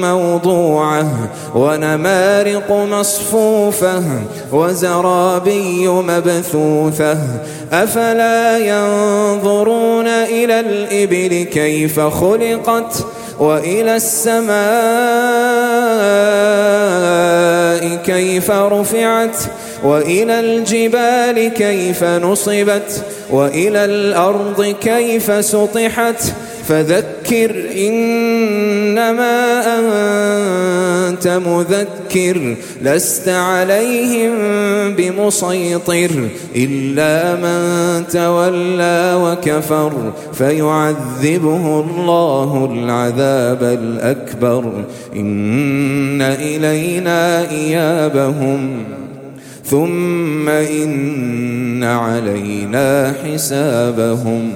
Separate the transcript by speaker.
Speaker 1: موضوعة ونمارق مصفوفة وزرابي مبثوثة. أفلا ينظرون إلى الإبل كيف خلقت وإلى السماء كيف رفعت وإلى الجبال كيف نصبت وإلى الأرض كيف سطحت. فذكر إنما أنت مذكر لست عليهم بمسيطر إلا من تولى وكفر فيعذبه الله العذاب الأكبر. إن إلينا إيابهم ثم إن علينا حسابهم.